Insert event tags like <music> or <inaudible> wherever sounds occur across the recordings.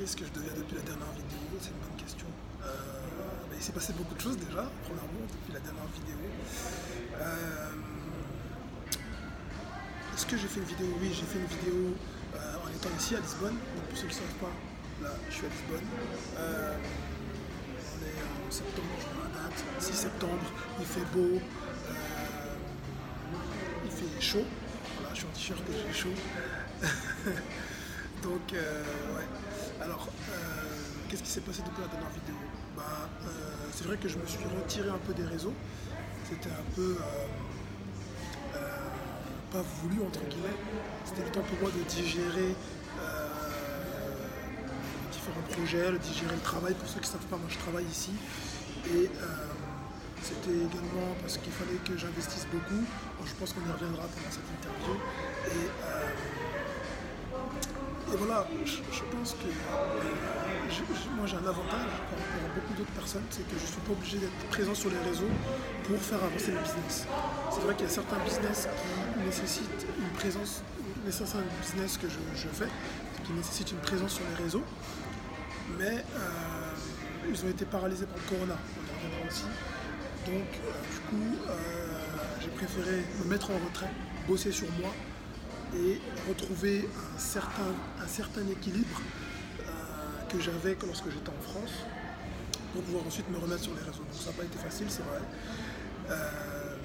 Qu'est-ce que je deviens depuis la dernière vidéo C'est une bonne question. Euh, il s'est passé beaucoup de choses déjà, premièrement, depuis la dernière vidéo. Euh, Est-ce que j'ai fait une vidéo? Oui, j'ai fait une vidéo euh, en étant ici à Lisbonne. Donc pour ceux qui ne savent pas, là, je suis à Lisbonne. On est en septembre, je vois la date, 6 septembre, il fait beau, il fait chaud. Voilà, je suis en t-shirt et j'ai chaud. <laughs> Donc, ouais. Alors, euh, qu'est-ce qui s'est passé depuis la dernière vidéo bah, euh, C'est vrai que je me suis retiré un peu des réseaux. C'était un peu euh, pas voulu, entre guillemets. C'était le temps pour moi de digérer euh, différents projets, de digérer le travail. Pour ceux qui ne savent pas, moi je travaille ici. Et c'était également parce qu'il fallait que j'investisse beaucoup. Je pense qu'on y reviendra pendant cette interview. Et, et voilà, je, pense que moi j'ai un avantage par rapport à beaucoup d'autres personnes, c'est que je ne suis pas obligé d'être présent sur les réseaux pour faire avancer mes business. C'est vrai qu'il y a certains business qui nécessitent une présence, c'est un business que je, je fais, qui nécessite une présence sur les réseaux, mais euh, ils ont été paralysés par le corona, on en reviendra aussi. Donc euh, du coup, euh, j'ai préféré me mettre en retrait, bosser sur moi et retrouver un certain, un certain équilibre euh, que j'avais que lorsque j'étais en France pour pouvoir ensuite me remettre sur les réseaux. Donc ça n'a pas été facile, c'est vrai. Euh,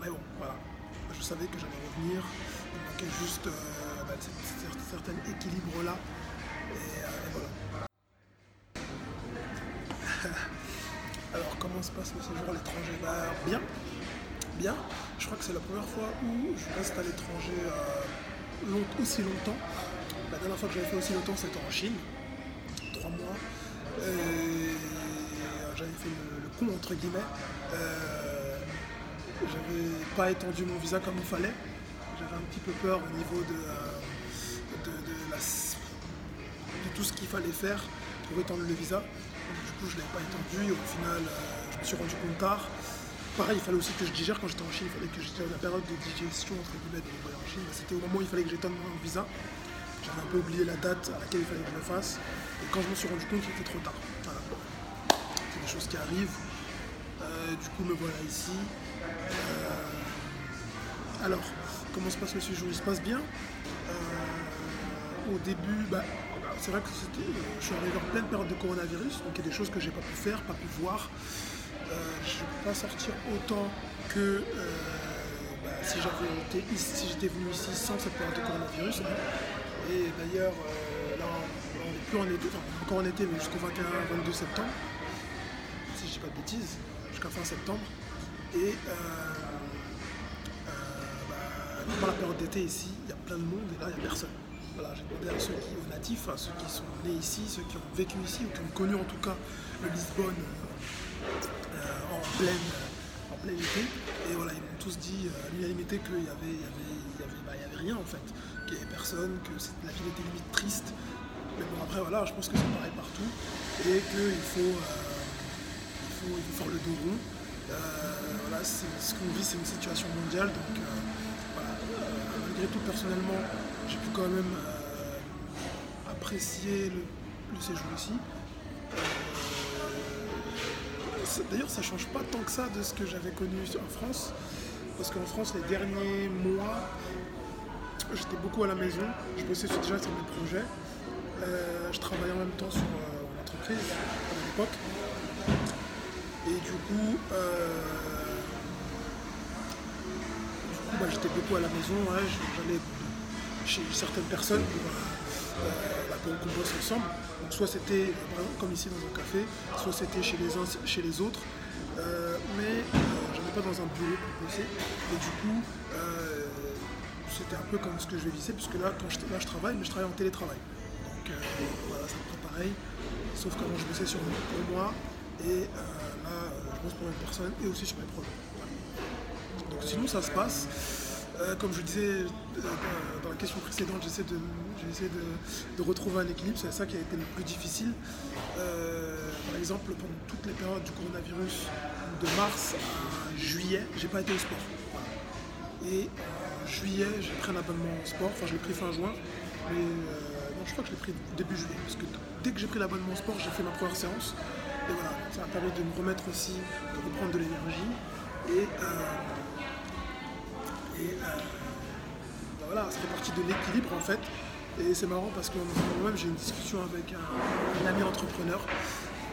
mais bon, voilà. Je savais que j'allais revenir. Il manquait juste euh, bah, certain équilibre-là. Et, euh, et voilà. <laughs> Alors, comment se passe le séjour à l'étranger? Bah, Bien, bien. Je crois que c'est la première fois où je reste à l'étranger euh, aussi longtemps. La dernière fois que j'avais fait aussi longtemps, c'était en Chine, trois mois. Et j'avais fait le, le con, entre guillemets. Euh, j'avais pas étendu mon visa comme il fallait. J'avais un petit peu peur au niveau de, euh, tout ce qu'il fallait faire pour étendre le visa. Du coup, je ne l'avais pas étendu. Au final, euh, je me suis rendu compte tard. Pareil, il fallait aussi que je digère quand j'étais en Chine. Il fallait que j'étais la période de digestion entre guillemets de mon voyage en Chine. Bah, C'était au moment où il fallait que j'étonne mon visa. J'avais un peu oublié la date à laquelle il fallait que je le fasse. Et quand je me suis rendu compte, il était trop tard. Voilà. C'est des choses qui arrivent. Euh, du coup, me voilà ici. Euh, alors, comment se passe le séjour? Il se passe bien. Euh, au début, bah, c'est vrai que je suis arrivé en pleine période de coronavirus, donc il y a des choses que j'ai pas pu faire, pas pu voir. Je ne peux pas sortir autant que euh, bah, si j'avais été si j'étais venu ici sans cette période de coronavirus. hein. Et d'ailleurs, euh, là, on n'est plus en été, enfin, encore en été, mais jusqu'au 21-22 septembre, si je dis pas de bêtises, jusqu'à fin septembre. Et euh, euh, bah, pendant la période d'été ici, il y a plein de monde et là, il n'y a personne. Voilà, j'ai demandé à ceux qui, aux natifs, à ceux qui sont nés ici, ceux qui ont vécu ici, ou qui ont connu en tout cas le Lisbonne pleine, en plein été. Et voilà, ils m'ont tous dit euh, à l'unanimité qu'il y avait, y, avait, y, avait, bah, avait rien en fait, qu'il n'y avait personne, que la ville était limite triste. Mais bon, après, voilà, je pense que c'est pareil partout et qu'il faut, euh, il faut, il faut faire le dos rond. Euh, voilà, ce qu'on vit, c'est une situation mondiale, donc euh, voilà. Malgré tout, personnellement, j'ai pu quand même apprécier le, le séjour ici. D'ailleurs, ça change pas tant que ça de ce que j'avais connu en France, parce qu'en France, les derniers mois, j'étais beaucoup à la maison, je bossais déjà sur mes projets, Euh, je travaillais en même temps sur euh, mon entreprise à l'époque, et du coup, euh, coup, bah, j'étais beaucoup à la maison, ouais, j'allais chez certaines personnes pour, bah, pour qu'on bosse ensemble. Donc soit c'était, comme ici dans un café, soit c'était chez les uns, chez les autres, Euh, mais euh, je n'étais pas dans un bureau pour bosser. Et du coup, euh, c'était un peu comme ce que je vais visser, puisque là, quand je, travaille, mais je travaille en télétravail. Donc euh, voilà, c'est un peu pareil, sauf qu'avant je bossais sur, pour moi, et là, je bosse pour une personne et aussi sur mes projets. Donc sinon ça se passe. Euh, comme je disais euh, dans la question précédente, j'essaie de, de, retrouver un équilibre, c'est ça qui a été le plus difficile. Euh, par exemple, pendant toutes les périodes du coronavirus, de mars à juillet, j'ai pas été au sport. Et euh, juillet, j'ai pris un abonnement sport, enfin je l'ai pris fin juin, mais non, je crois que je l'ai pris début juillet, parce que dès que j'ai pris l'abonnement sport, j'ai fait ma première séance, et voilà, ça a permis de me remettre aussi, de reprendre de l'énergie, et, et bah voilà, ça fait partie de l'équilibre en fait, et c'est marrant parce que moi-même j'ai une discussion avec un, ami entrepreneur.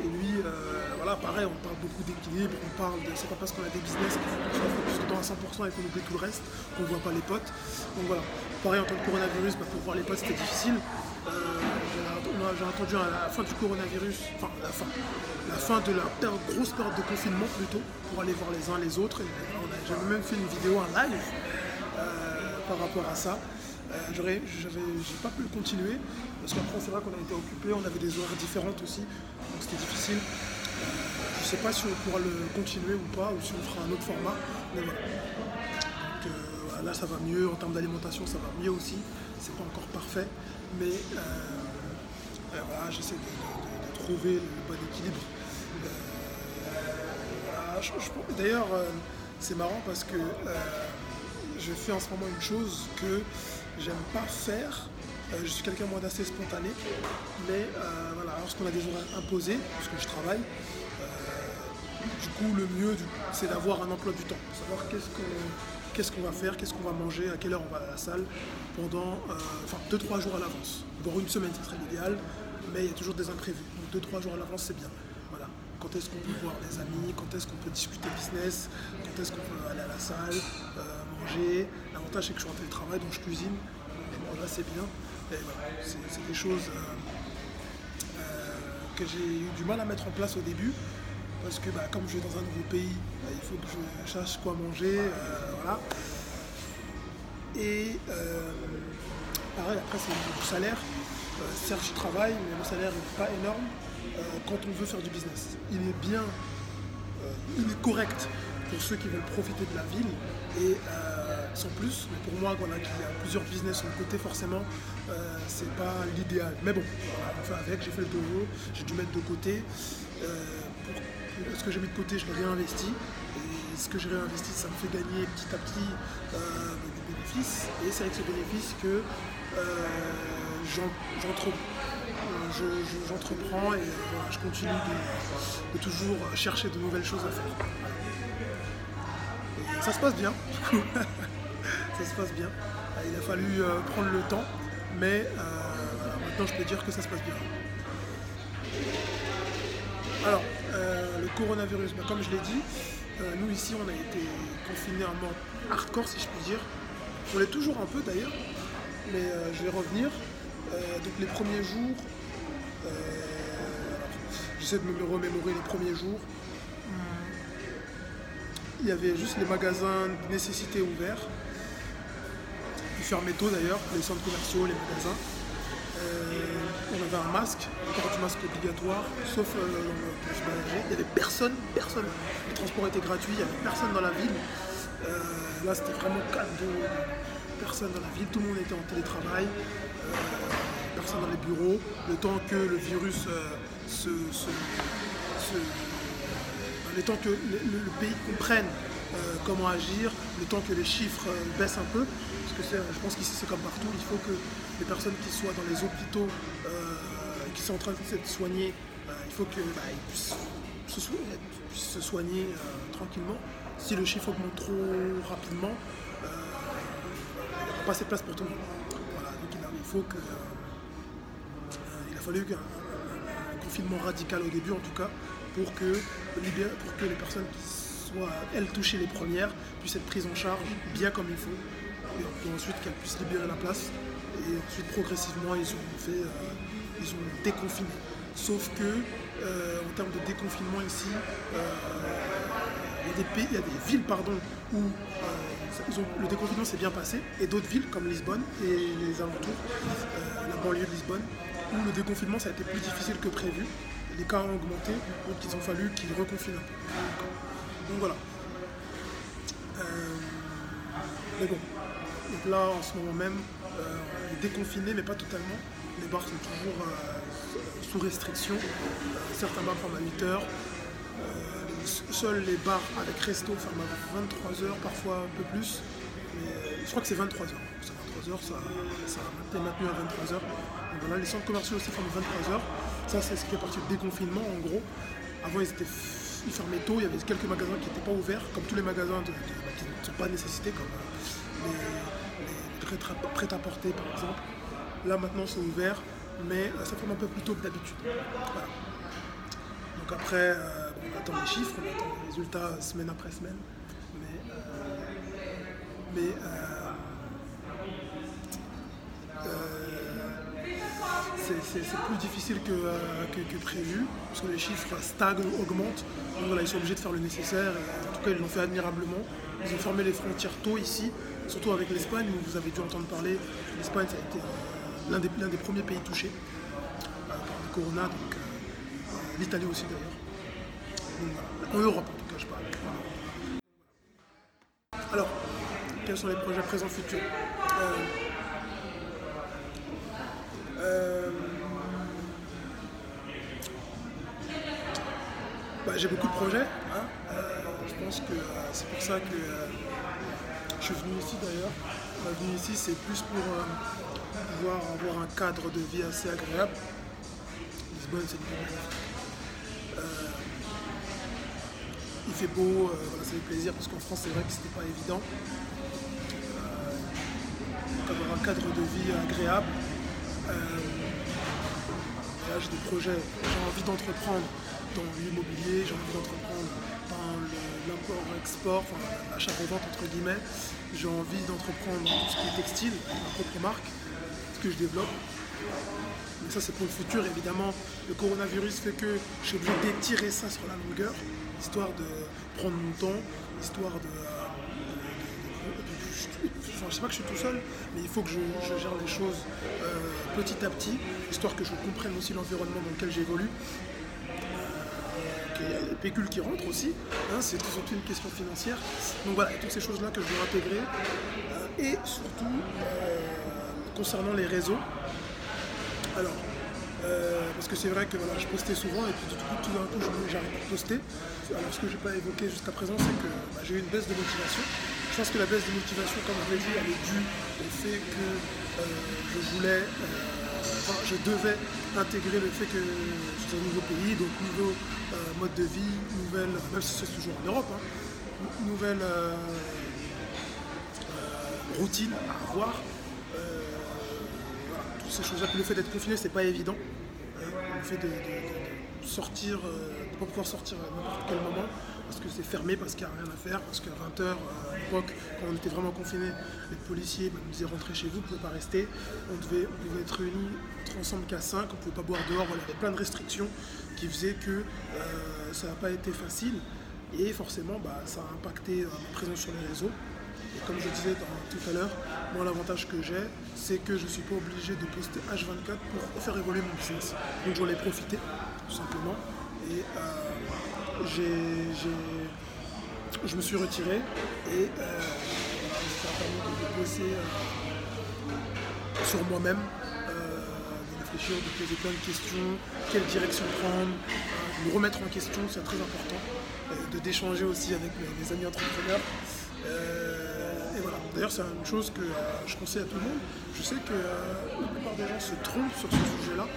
Et lui, euh, voilà, pareil, on parle beaucoup d'équilibre, on parle de. C'est pas parce qu'on a des business qu'on focus dedans à 100% et qu'on oublie tout le reste, qu'on voit pas les potes. Donc voilà, pareil en tant que coronavirus, bah, pour voir les potes c'était difficile. Euh, j'ai entendu à la fin du coronavirus, enfin la fin, la fin de la grosse période de confinement plutôt, pour aller voir les uns les autres. J'avais même fait une vidéo, un live euh, par rapport à ça. Euh, j'aurais, j'ai pas pu le continuer parce qu'après c'est vrai qu'on a été occupé, on avait des horaires différentes aussi, donc c'était difficile. Euh, je sais pas si on pourra le continuer ou pas, ou si on fera un autre format, mais voilà. Donc euh, là ça va mieux, en termes d'alimentation ça va mieux aussi, c'est pas encore parfait, mais voilà, j'essaie de, trouver le bon équilibre. D'ailleurs, c'est marrant parce que je fais en ce moment une chose que j'aime pas faire. Euh, je suis quelqu'un moi d'assez spontané, mais euh, voilà, lorsqu'on a des horaires imposés, puisque je travaille, euh, du coup le mieux c'est d'avoir un emploi du temps, savoir qu'est-ce qu'on va faire, qu'est-ce qu'on va manger, à quelle heure on va à la salle pendant enfin 2-3 jours à l'avance. Voire une semaine, ce serait l'idéal, mais il y a toujours des imprévus. Donc 2-3 jours à l'avance, c'est bien. Voilà. Quand est-ce qu'on peut voir des amis, quand est-ce qu'on peut discuter business, quand est-ce qu'on peut aller à la salle, L'avantage, c'est que je suis en télétravail, donc je cuisine, je mange assez bien. c'est des choses euh, euh, que j'ai eu du mal à mettre en place au début, parce que bah, comme je vais dans un nouveau pays, bah, il faut que je cherche quoi manger. Euh, voilà. Et pareil, après, c'est du salaire. certes, je travaille, mais mon salaire n'est pas énorme quand on veut faire du business. Il est bien, il est correct pour ceux qui veulent profiter de la ville et sans plus. Pour moi, voilà, qui a plusieurs business sur le côté, forcément, euh, c'est pas l'idéal. Mais bon, on fait avec, j'ai fait le tour, j'ai dû mettre de côté. Euh, ce que j'ai mis de côté, je l'ai réinvesti. Et ce que j'ai réinvesti, ça me fait gagner petit à petit euh, du bénéfice. Et c'est avec ce bénéfice que j'entreprends et je continue de, toujours chercher de nouvelles choses à faire. Ça se passe bien, du <laughs> coup. ça se passe bien. Euh, il a fallu euh, prendre le temps, mais euh, maintenant je peux dire que ça se passe bien. Alors, le coronavirus, bah, comme je l'ai dit, nous ici on a été confinés en mode hardcore si je puis dire. On l'est toujours un peu d'ailleurs, mais je vais revenir. donc les premiers jours, j'essaie de me remémorer les premiers jours. Il y avait juste les magasins de nécessité ouverts fermé tôt d'ailleurs, les centres commerciaux, les magasins. Euh, on avait un masque, encore du masque obligatoire, sauf euh, balader. Il n'y avait personne, personne. Le transport était gratuit, il n'y avait personne dans la ville. Euh, là, c'était vraiment de personne dans la ville. Tout le monde était en télétravail, personne dans les bureaux. Le temps que le virus se, le temps que le pays comprenne comment agir, le temps que les chiffres baissent un peu, je pense qu'ici c'est comme partout, il faut que les personnes qui soient dans les hôpitaux, euh, qui sont en train de se soigner, euh, il faut qu'ils bah, puissent, se soigner euh, tranquillement. Si le chiffre augmente trop rapidement, il n'y aura pas assez de place pour tout le monde. Il, faut que. il a fallu un, confinement radical au début en tout cas pour que, pour que les personnes qui soient, elles, touchées les premières, puissent être prises en charge bien comme il faut et ensuite qu'elle puisse libérer la place. Et ensuite, progressivement, ils ont fait, euh, ils ont déconfiné. Sauf que, euh, en termes de déconfinement ici, euh, il, y a des pays, il y a des villes pardon, où le déconfinement s'est bien passé, et d'autres villes comme Lisbonne et les alentours, la banlieue de Lisbonne, où le déconfinement ça a été plus difficile que prévu. Les cas ont augmenté, donc il ont fallu qu'ils reconfinent un peu. Donc voilà. mais bon, donc là, en ce moment même, euh, on est déconfiné, mais pas totalement. Les bars sont toujours euh, sous restriction. Euh, certains bars ferment à 8 heures. seuls les bars avec resto ferment à 23 heures, parfois un peu plus. Mais je crois que c'est 23h. C'est 23h, ça, ça a maintenu à 23h. Donc voilà, les centres commerciaux aussi ferment 23h. Ça, c'est ce qui est parti du déconfinement en gros. Avant, ils, étaient, ils fermaient tôt, il y avait quelques magasins qui n'étaient pas ouverts, comme tous les magasins qui ne sont pas nécessités, comme euh, les, les prêt-à-porter par exemple. Là maintenant, c'est ouvert, mais euh, ça ferme un peu plus tôt que d'habitude. Donc après, euh, on attend les chiffres, on attend les résultats semaine après semaine. Mais, mais c'est- plus difficile que, euh, que- prévu, parce que les chiffres stagnent, augmentent. Donc voilà, ils sont obligés de faire le nécessaire. En tout cas, ils l'ont fait admirablement. Ils ont fermé les frontières tôt ici, surtout avec l'Espagne, où vous avez dû entendre parler. L'Espagne, ça a été euh, l'un des, premiers pays touchés euh, par le corona, l'Italie aussi d'ailleurs. En Europe en tout cas, je parle. Alors, quels sont les projets présents futurs euh, bah, J'ai beaucoup de projets. hein. Euh, je pense que euh, c'est pour ça que euh, je suis venu ici d'ailleurs. Venu ici, c'est plus pour pouvoir avoir un cadre de vie assez agréable. Lisbonne, c'est une ville il fait beau, voilà, ça fait plaisir parce qu'en France, c'est vrai que c'était pas évident. Avoir un cadre de vie agréable. Euh, j'ai des projets, j'ai envie d'entreprendre dans l'immobilier, j'ai envie d'entreprendre dans l'import-export, enfin l'achat-revente entre guillemets. J'ai envie d'entreprendre tout ce qui est textile, ma propre marque, ce que je développe. Mais ça, c'est pour le futur, évidemment. Le coronavirus fait que je suis obligé d'étirer ça sur la longueur, histoire de prendre mon temps, histoire euh, de- de- enfin, je sais pas que je suis tout seul, mais il faut que je, gère les choses euh, petit à petit, histoire que je comprenne aussi l'environnement dans lequel j'évolue. Il y a les pécules qui rentrent aussi, hein, c'est surtout une question financière. Donc voilà, toutes ces choses-là que je dois intégrer. Euh, et surtout, euh, concernant les réseaux, alors, euh, parce que c'est vrai que je postais souvent et puis tout d'un coup, j'arrête de poster. Alors, ce que je n'ai pas évoqué jusqu'à présent, c'est que bah, j'ai eu une baisse de motivation. Je pense que la baisse de motivation, comme je l'ai dit, elle est due au fait que euh, je voulais, euh, enfin, je devais intégrer le fait que c'est un nouveau pays, donc nouveau euh, mode de vie, nouvelle, même si c'est toujours en Europe, hein, nou- nouvelle routine à avoir. Toutes ces choses-là. Le fait d'être confiné, c'est pas évident. Euh, le fait de, sortir, pas pouvoir sortir à n'importe quel moment, parce que c'est fermé, parce qu'il n'y a rien à faire, parce qu'à 20h, à l'époque, quand on était vraiment confiné, les policiers bah, nous disaient rentrez chez vous, vous ne pouvez pas rester. On devait, on pouvait être réunis ensemble qu'à 5, on ne pouvait pas boire dehors, il y avait plein de restrictions qui faisaient que euh, ça n'a pas été facile. Et forcément, bah, ça a impacté euh, ma présence sur les réseaux. Et comme je disais tout à l'heure, moi l'avantage que j'ai, c'est que je ne suis pas obligé de poster H24 pour faire évoluer mon business. Donc j'en ai profité, tout simplement. Et euh, j'ai- je me suis retiré et euh, ça a permis de, bosser euh, sur moi-même, euh, de réfléchir, de poser plein de questions, quelle direction prendre, euh, me remettre en question, c'est très important, euh, de d'échanger aussi avec mes, amis entrepreneurs. Euh, et voilà. D'ailleurs, c'est une chose que euh, je conseille à tout le monde. Je sais que euh, la plupart des gens se trompent sur ce sujet-là.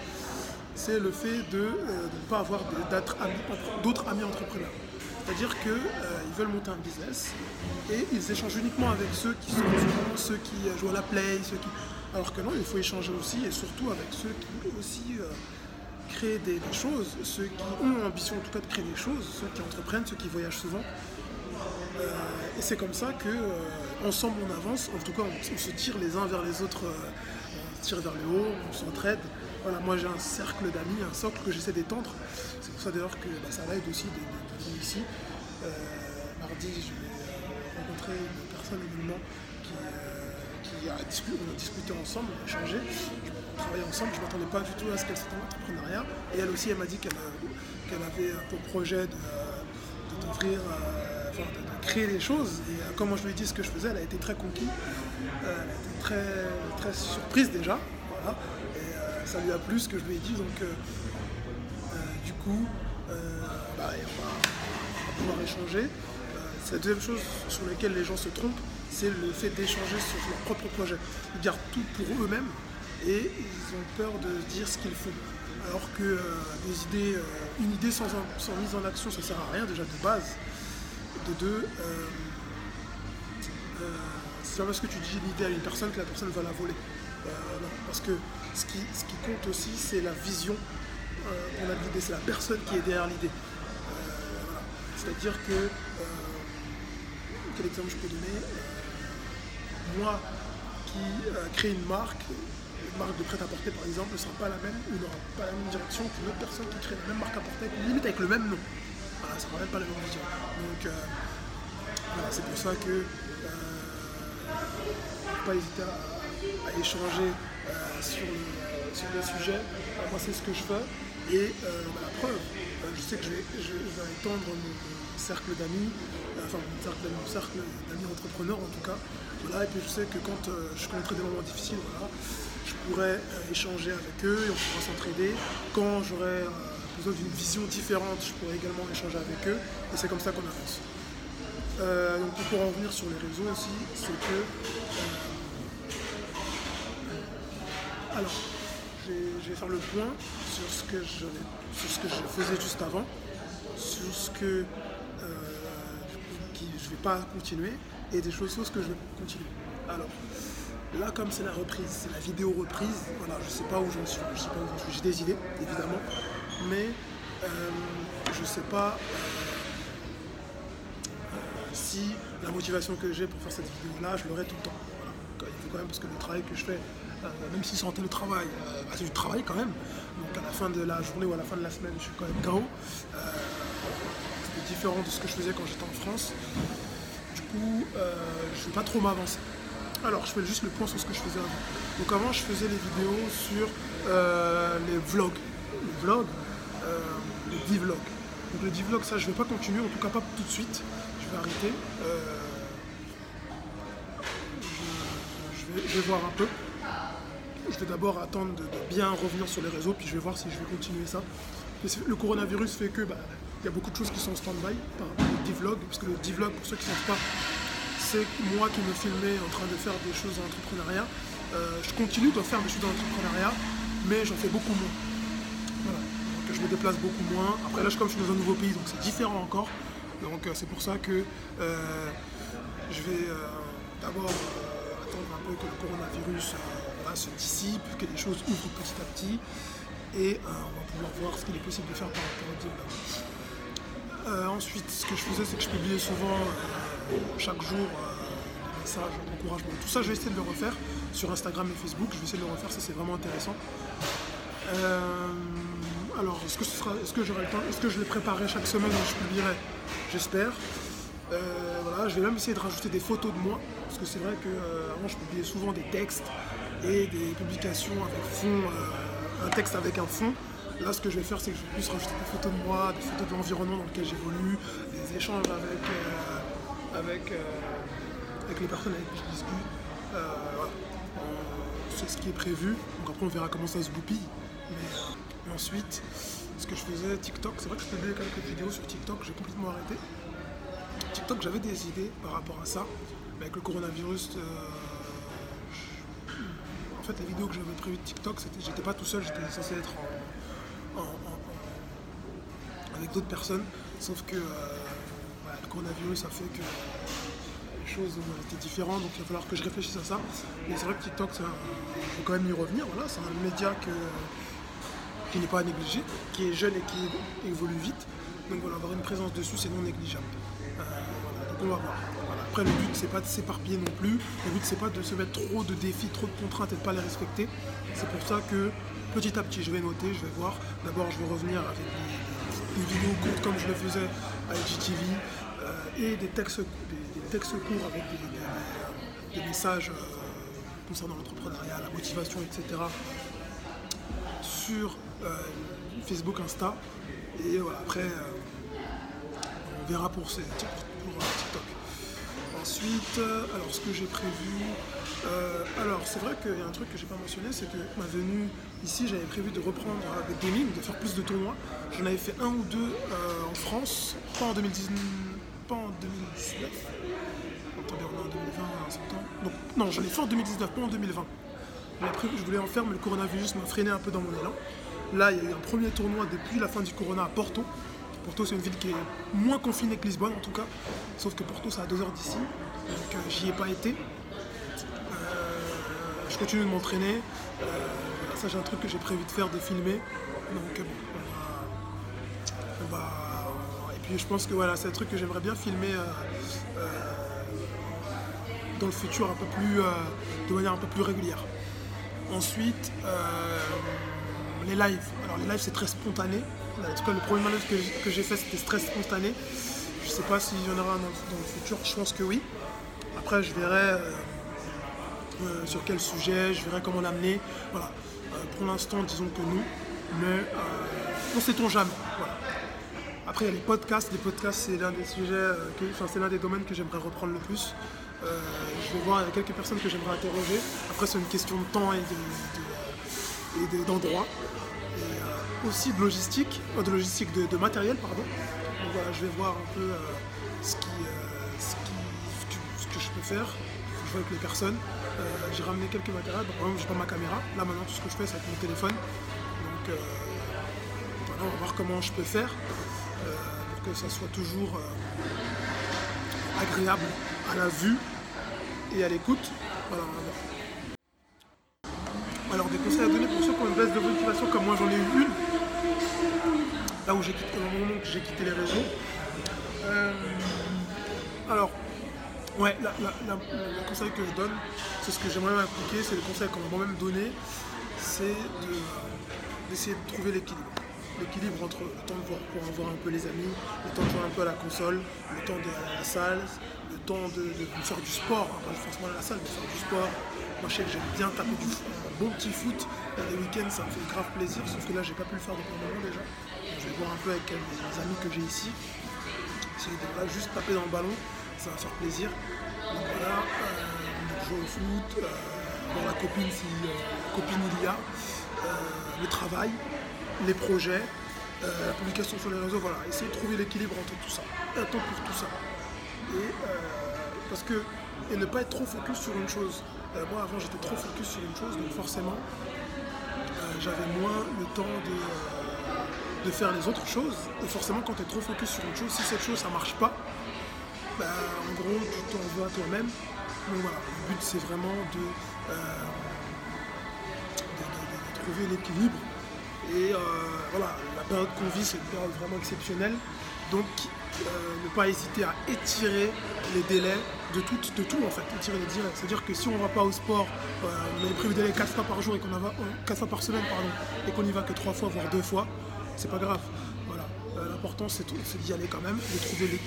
C'est le fait de, euh, ne pas avoir d'autres amis entrepreneurs. C'est-à-dire qu'ils veulent monter un business et ils échangent uniquement avec ceux qui sont concurrents, ceux qui euh, jouent à la play, ceux qui... Alors que non, il faut échanger aussi et surtout avec ceux qui aussi euh, créent des, choses, ceux qui ont l'ambition en tout cas de créer des choses, ceux qui entreprennent, ceux qui voyagent souvent. Euh, et c'est comme ça que euh, ensemble on avance, en tout cas on, on se tire les uns vers les autres, euh, on se tire vers le haut, on s'entraide. Voilà, moi j'ai un cercle d'amis, un socle que j'essaie d'étendre. C'est pour ça d'ailleurs que bah, ça m'aide aussi de venir ici. Euh, mardi, je vais euh, rencontrer une personne également qui, euh, a discuté, on a discuté ensemble, on a échangé, on travaille ensemble. Je ne m'attendais pas du tout à ce qu'elle soit dans l'entrepreneuriat. Et elle aussi, elle m'a dit qu'elle avait pour projet d'ouvrir, enfin, de, créer des choses. Et moi je lui ai dit ce que je faisais, elle a été très conquise, elle a été très, surprise déjà. Ça lui a plu ce que je lui ai dit. Donc, euh, euh, du coup, euh, bah, on, va, pouvoir échanger. C'est la deuxième chose sur laquelle les gens se trompent, c'est le fait d'échanger sur leur propre projet. Ils gardent tout pour eux-mêmes et ils ont peur de dire ce qu'ils font. Alors que des idées, une idée sans, mise en action, ça sert à rien déjà de base. De deux, c'est pas parce que tu dis une idée à une personne que la personne va la voler. Non, parce que ce qui, compte aussi, c'est la vision qu'on a de l'idée, c'est la personne qui est derrière l'idée. C'est-à-dire que, quel exemple je peux donner Moi qui crée une marque, marque de prêt-à-porter par exemple ne sera pas la même ou n'aura pas la même direction qu'une autre personne qui crée la même marque à porter, limite avec le même nom. Voilà, ça ne même pas la même vision. Donc euh, voilà, c'est pour ça que euh, pas hésiter à, échanger euh, sur, le, sur le sujet. moi c'est ce que je fais. Et euh, bah, la preuve, je sais que je vais, étendre mon, cercle d'amis, enfin mon cercle, mon cercle d'amis entrepreneurs en tout cas. Voilà, et puis je sais que quand je connaîtrai des moments difficiles, voilà, je pourrais euh, échanger avec eux et on pourra s'entraider. Quand j'aurai euh, besoin d'une vision différente, je pourrais également échanger avec eux et c'est comme ça qu'on avance. Euh, donc pour en revenir sur les réseaux aussi, c'est que alors je vais faire le point sur ce que je, faisais juste avant, sur ce que qui, je ne vais pas continuer et des choses sur ce que je vais continuer. Alors, Là, comme c'est la reprise, c'est la vidéo reprise, voilà, je sais pas où j'en suis, je sais pas où j'en suis. J'ai des idées, évidemment, mais euh, je sais pas euh, si la motivation que j'ai pour faire cette vidéo-là, je l'aurai tout le temps. Il faut quand même, parce que le travail que je fais, euh, même si c'est en télétravail, bah, c'est du travail quand même. Donc à la fin de la journée ou à la fin de la semaine, je suis quand même KO. c'est différent de ce que je faisais quand j'étais en France. Du coup, je ne vais pas trop m'avancer. Alors, je fais juste le point sur ce que je faisais avant. Donc avant, je faisais les vidéos sur euh, les vlogs. Les vlogs, euh, les divlogs. Donc le divlog, ça, je ne vais pas continuer, en tout cas pas tout de suite. Je vais arrêter. Euh, je, vais, voir un peu. Je vais d'abord attendre de, bien revenir sur les réseaux, puis je vais voir si je vais continuer ça. le coronavirus fait que bah, il y a beaucoup de choses qui sont en stand-by par rapport au divlog, parce que le divlog, pour ceux qui ne savent pas, c'est moi qui me filmais en train de faire des choses en entrepreneuriat. Euh, je continue de faire des choses en entrepreneuriat, mais j'en fais beaucoup moins. Voilà. Je me déplace beaucoup moins. Après là, je, comme je suis dans un nouveau pays, donc c'est différent encore. Donc euh, c'est pour ça que euh, je vais d'abord attendre un peu que le coronavirus se dissipe, que les choses ouvrent petit à petit, et on va pouvoir voir ce qu'il est possible de faire par rapport au diplôme. ensuite, ce que je faisais, c'est que je publiais souvent chaque jour euh, des messages d'encouragement. Tout ça, je vais essayer de le refaire sur Instagram et Facebook. Je vais essayer de le refaire, ça c'est vraiment intéressant. Euh, alors, est-ce que, ce est-ce que j'aurai le temps Est-ce que je les préparerai chaque semaine et je publierai? J'espère. Euh, voilà, je vais même essayer de rajouter des photos de moi, parce que c'est vrai qu'avant je publiais souvent des textes et des publications avec fond, un texte avec un fond. Là, ce que je vais faire, c'est que je vais plus rajouter des photos de moi, des photos de l'environnement dans lequel j'évolue, des échanges avec avec, euh, avec les personnes avec qui je discute. Euh, c'est ce qui est prévu. Donc après, on verra comment ça se goupille. Mais, ensuite, ce que je faisais, TikTok, c'est vrai que je faisais quelques vidéos sur TikTok, j'ai complètement arrêté. TikTok, j'avais des idées par rapport à ça. Mais avec le coronavirus, euh, en fait, les vidéos que j'avais prévues de TikTok, j'étais pas tout seul, j'étais censé être avec d'autres personnes. Sauf que le coronavirus a fait que les choses étaient différentes, donc il va falloir que je réfléchisse à ça. Mais c'est vrai que TikTok, il faut quand même y revenir. Voilà, c'est un média qui n'est pas à négliger, qui est jeune et qui évolue vite. Donc voilà, avoir une présence dessus, c'est non négligeable. Euh, donc on va voir. Après, le but, c'est pas de s'éparpiller non plus. Le but, c'est pas de se mettre trop de défis, trop de contraintes et de pas les respecter. C'est pour ça que petit à petit, je vais noter, je vais voir. D'abord, je vais revenir avec des, vidéos courtes comme je le faisais à IGTV, et des textes, des, textes courts avec des, messages euh, concernant l'entrepreneuriat, la motivation, etc. sur euh, Facebook, Insta. Et après, euh, on verra pour, TikTok. Ensuite, alors ce que j'ai prévu, alors c'est vrai qu'il y a un truc que j'ai pas mentionné, c'est que ma venue ici, j'avais prévu de reprendre des gaming, de faire plus de tournois. J'en avais fait un ou deux en France, pas en 2019 en 2019. Attendez, on est en 2020, en septembre. Donc, non, j'en ai fait en 2019, pas en 2020. Mais après, je voulais en faire, mais le coronavirus m'a freiné un peu dans mon élan. Là, il y a eu un premier tournoi depuis la fin du corona à Porto. Porto, c'est une ville qui est moins confinée que Lisbonne, en tout cas. Sauf que Porto, c'est à deux heures d'ici. Donc, euh, j'y ai pas été. Euh, je continue de m'entraîner. Euh, ça, j'ai un truc que j'ai prévu de faire, de filmer. Donc, bon, on va- puis, je pense que voilà, c'est un truc que j'aimerais bien filmer dans le futur, un peu plus, de manière un peu plus régulière. Ensuite, les lives. Alors les lives c'est très spontané. En tout cas le premier live que, j'ai fait c'était très spontané. Je sais pas s'il y en aura dans, dans le futur, je pense que oui. Après je verrai euh, euh, sur quel sujet, je verrai comment l'amener. Voilà. Euh, pour l'instant disons que non. Mais on sait-on jamais. Voilà. Après, il y a les podcasts. Les podcasts, c'est l'un des sujets, c'est l'un des domaines que j'aimerais reprendre le plus. Je vais voir, il y a quelques personnes que j'aimerais interroger. Après, c'est une question de temps et de- et de- d'endroit. Aussi de logistique, euh, de logistique, de, matériel, pardon. Voilà, je vais voir un peu euh, euh, ce, que, je peux faire. Je vois avec les personnes. J'ai ramené quelques matériels. Par exemple, j'ai pas ma caméra. Là, maintenant, tout ce que je fais, c'est avec mon téléphone. Donc, voilà, on va voir comment je peux faire que ça soit toujours agréable à la vue et à l'écoute. Voilà. Alors des conseils à donner pour ceux qui ont une baisse de motivation comme moi j'en ai eu une. Là où j'ai quitté, au moment où j'ai quitté les réseaux. Euh, alors, ouais, la- le conseil que je donne, c'est ce que j'aimerais appliquer, c'est le conseil qu'on m'a moi-même donné, c'est de- d'essayer de trouver l'équilibre. L'équilibre entre le temps de voir, pour voir un peu les amis, le temps de jouer un peu à la console, le temps à la salle, le temps de, de faire du sport, hein, pas forcément à la salle, mais faire du sport. Moi j'aime bien taper du bon petit foot, Euh, les week-ends ça me fait grave plaisir, sauf que là j'ai pas pu le faire depuis un moment déjà. Je vais voir un peu avec les amis que j'ai ici, de voilà, juste taper dans le ballon, ça va faire plaisir. Donc voilà, euh, jouer au foot, euh, la copine si euh, copine il y a, le travail, les projets, la publication sur les réseaux, voilà, essayer de trouver l'équilibre entre tout ça, un temps pour tout ça. Parce que et ne pas être trop focus sur une chose. Euh, moi avant j'étais trop focus sur une chose, donc forcément euh, j'avais moins le temps de, euh, de faire les autres choses. Et forcément, quand tu es trop focus sur une chose, si cette chose ça marche pas, bah, en gros, tu t'en veux à toi-même. Donc voilà, le but c'est vraiment de, de- de- trouver l'équilibre. Et voilà, la période qu'on vit, c'est une période vraiment exceptionnelle. Donc, ne pas hésiter à étirer les délais de tout, de tout en fait, étirer les délais. C'est-à-dire que si on ne va pas au sport, euh, on est prévu d'aller 4 fois par jour et qu'on va euh, quatre fois par semaine pardon, et qu'on y va que 3 fois voire 2 fois, c'est pas grave. Voilà. Euh, L'important c'est d'y aller quand même, de trouver l'équilibre.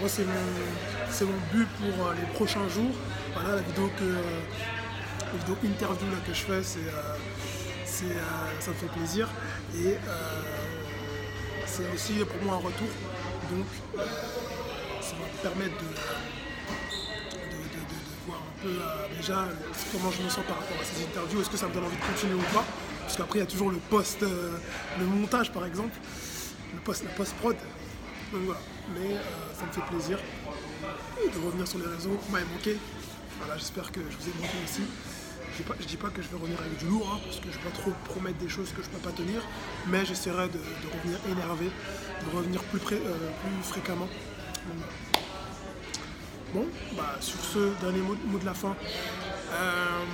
Moi c'est mon, mon but pour euh, les prochains jours. Voilà la vidéo que euh, la vidéo interview que je fais, c'est, euh, euh, ça me fait plaisir. Et euh, c'est aussi pour moi un retour. Donc ça va me permettre de voir un peu euh, déjà comment je me sens par rapport à ces interviews, est-ce que ça me donne envie de continuer ou pas? Parce qu'après il y a toujours le post, euh, le montage par exemple, le post, la post-prod. Donc voilà. Mais euh, ça me fait plaisir de revenir sur les réseaux. Vous m'avez manqué. Voilà, j'espère que je vous ai manqué aussi. Je ne dis pas que je vais revenir avec du lourd, hein, parce que je ne vais pas trop promettre des choses que je ne peux pas tenir, mais j'essaierai de, revenir énervé, de revenir plus, euh, fréquemment. Bon, bah, sur ce, dernier mot, de la fin. Euh,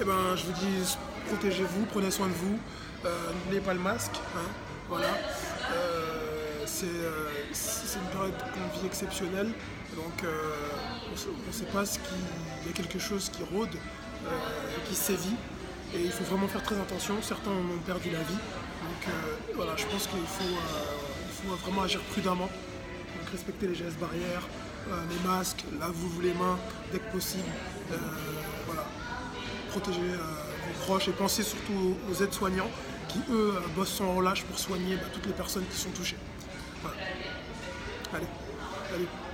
eh ben, je vous dis, protégez-vous, prenez soin de vous, euh, n'oubliez pas le masque, hein, voilà. C'est une période qu'on vit exceptionnelle, donc on ne sait pas ce qui, il y a quelque chose qui rôde, euh, qui sévit, et il faut vraiment faire très attention. Certains ont perdu la vie, donc euh, voilà, je pense qu'il faut, euh, faut vraiment agir prudemment. Donc respecter les gestes barrières, les masques, lavez-vous les mains dès que possible. Voilà. Protéger vos proches et pensez surtout aux, aides-soignants qui eux bossent sans relâche pour soigner bah, toutes les personnes qui sont touchées. Voilà. Allez, allez.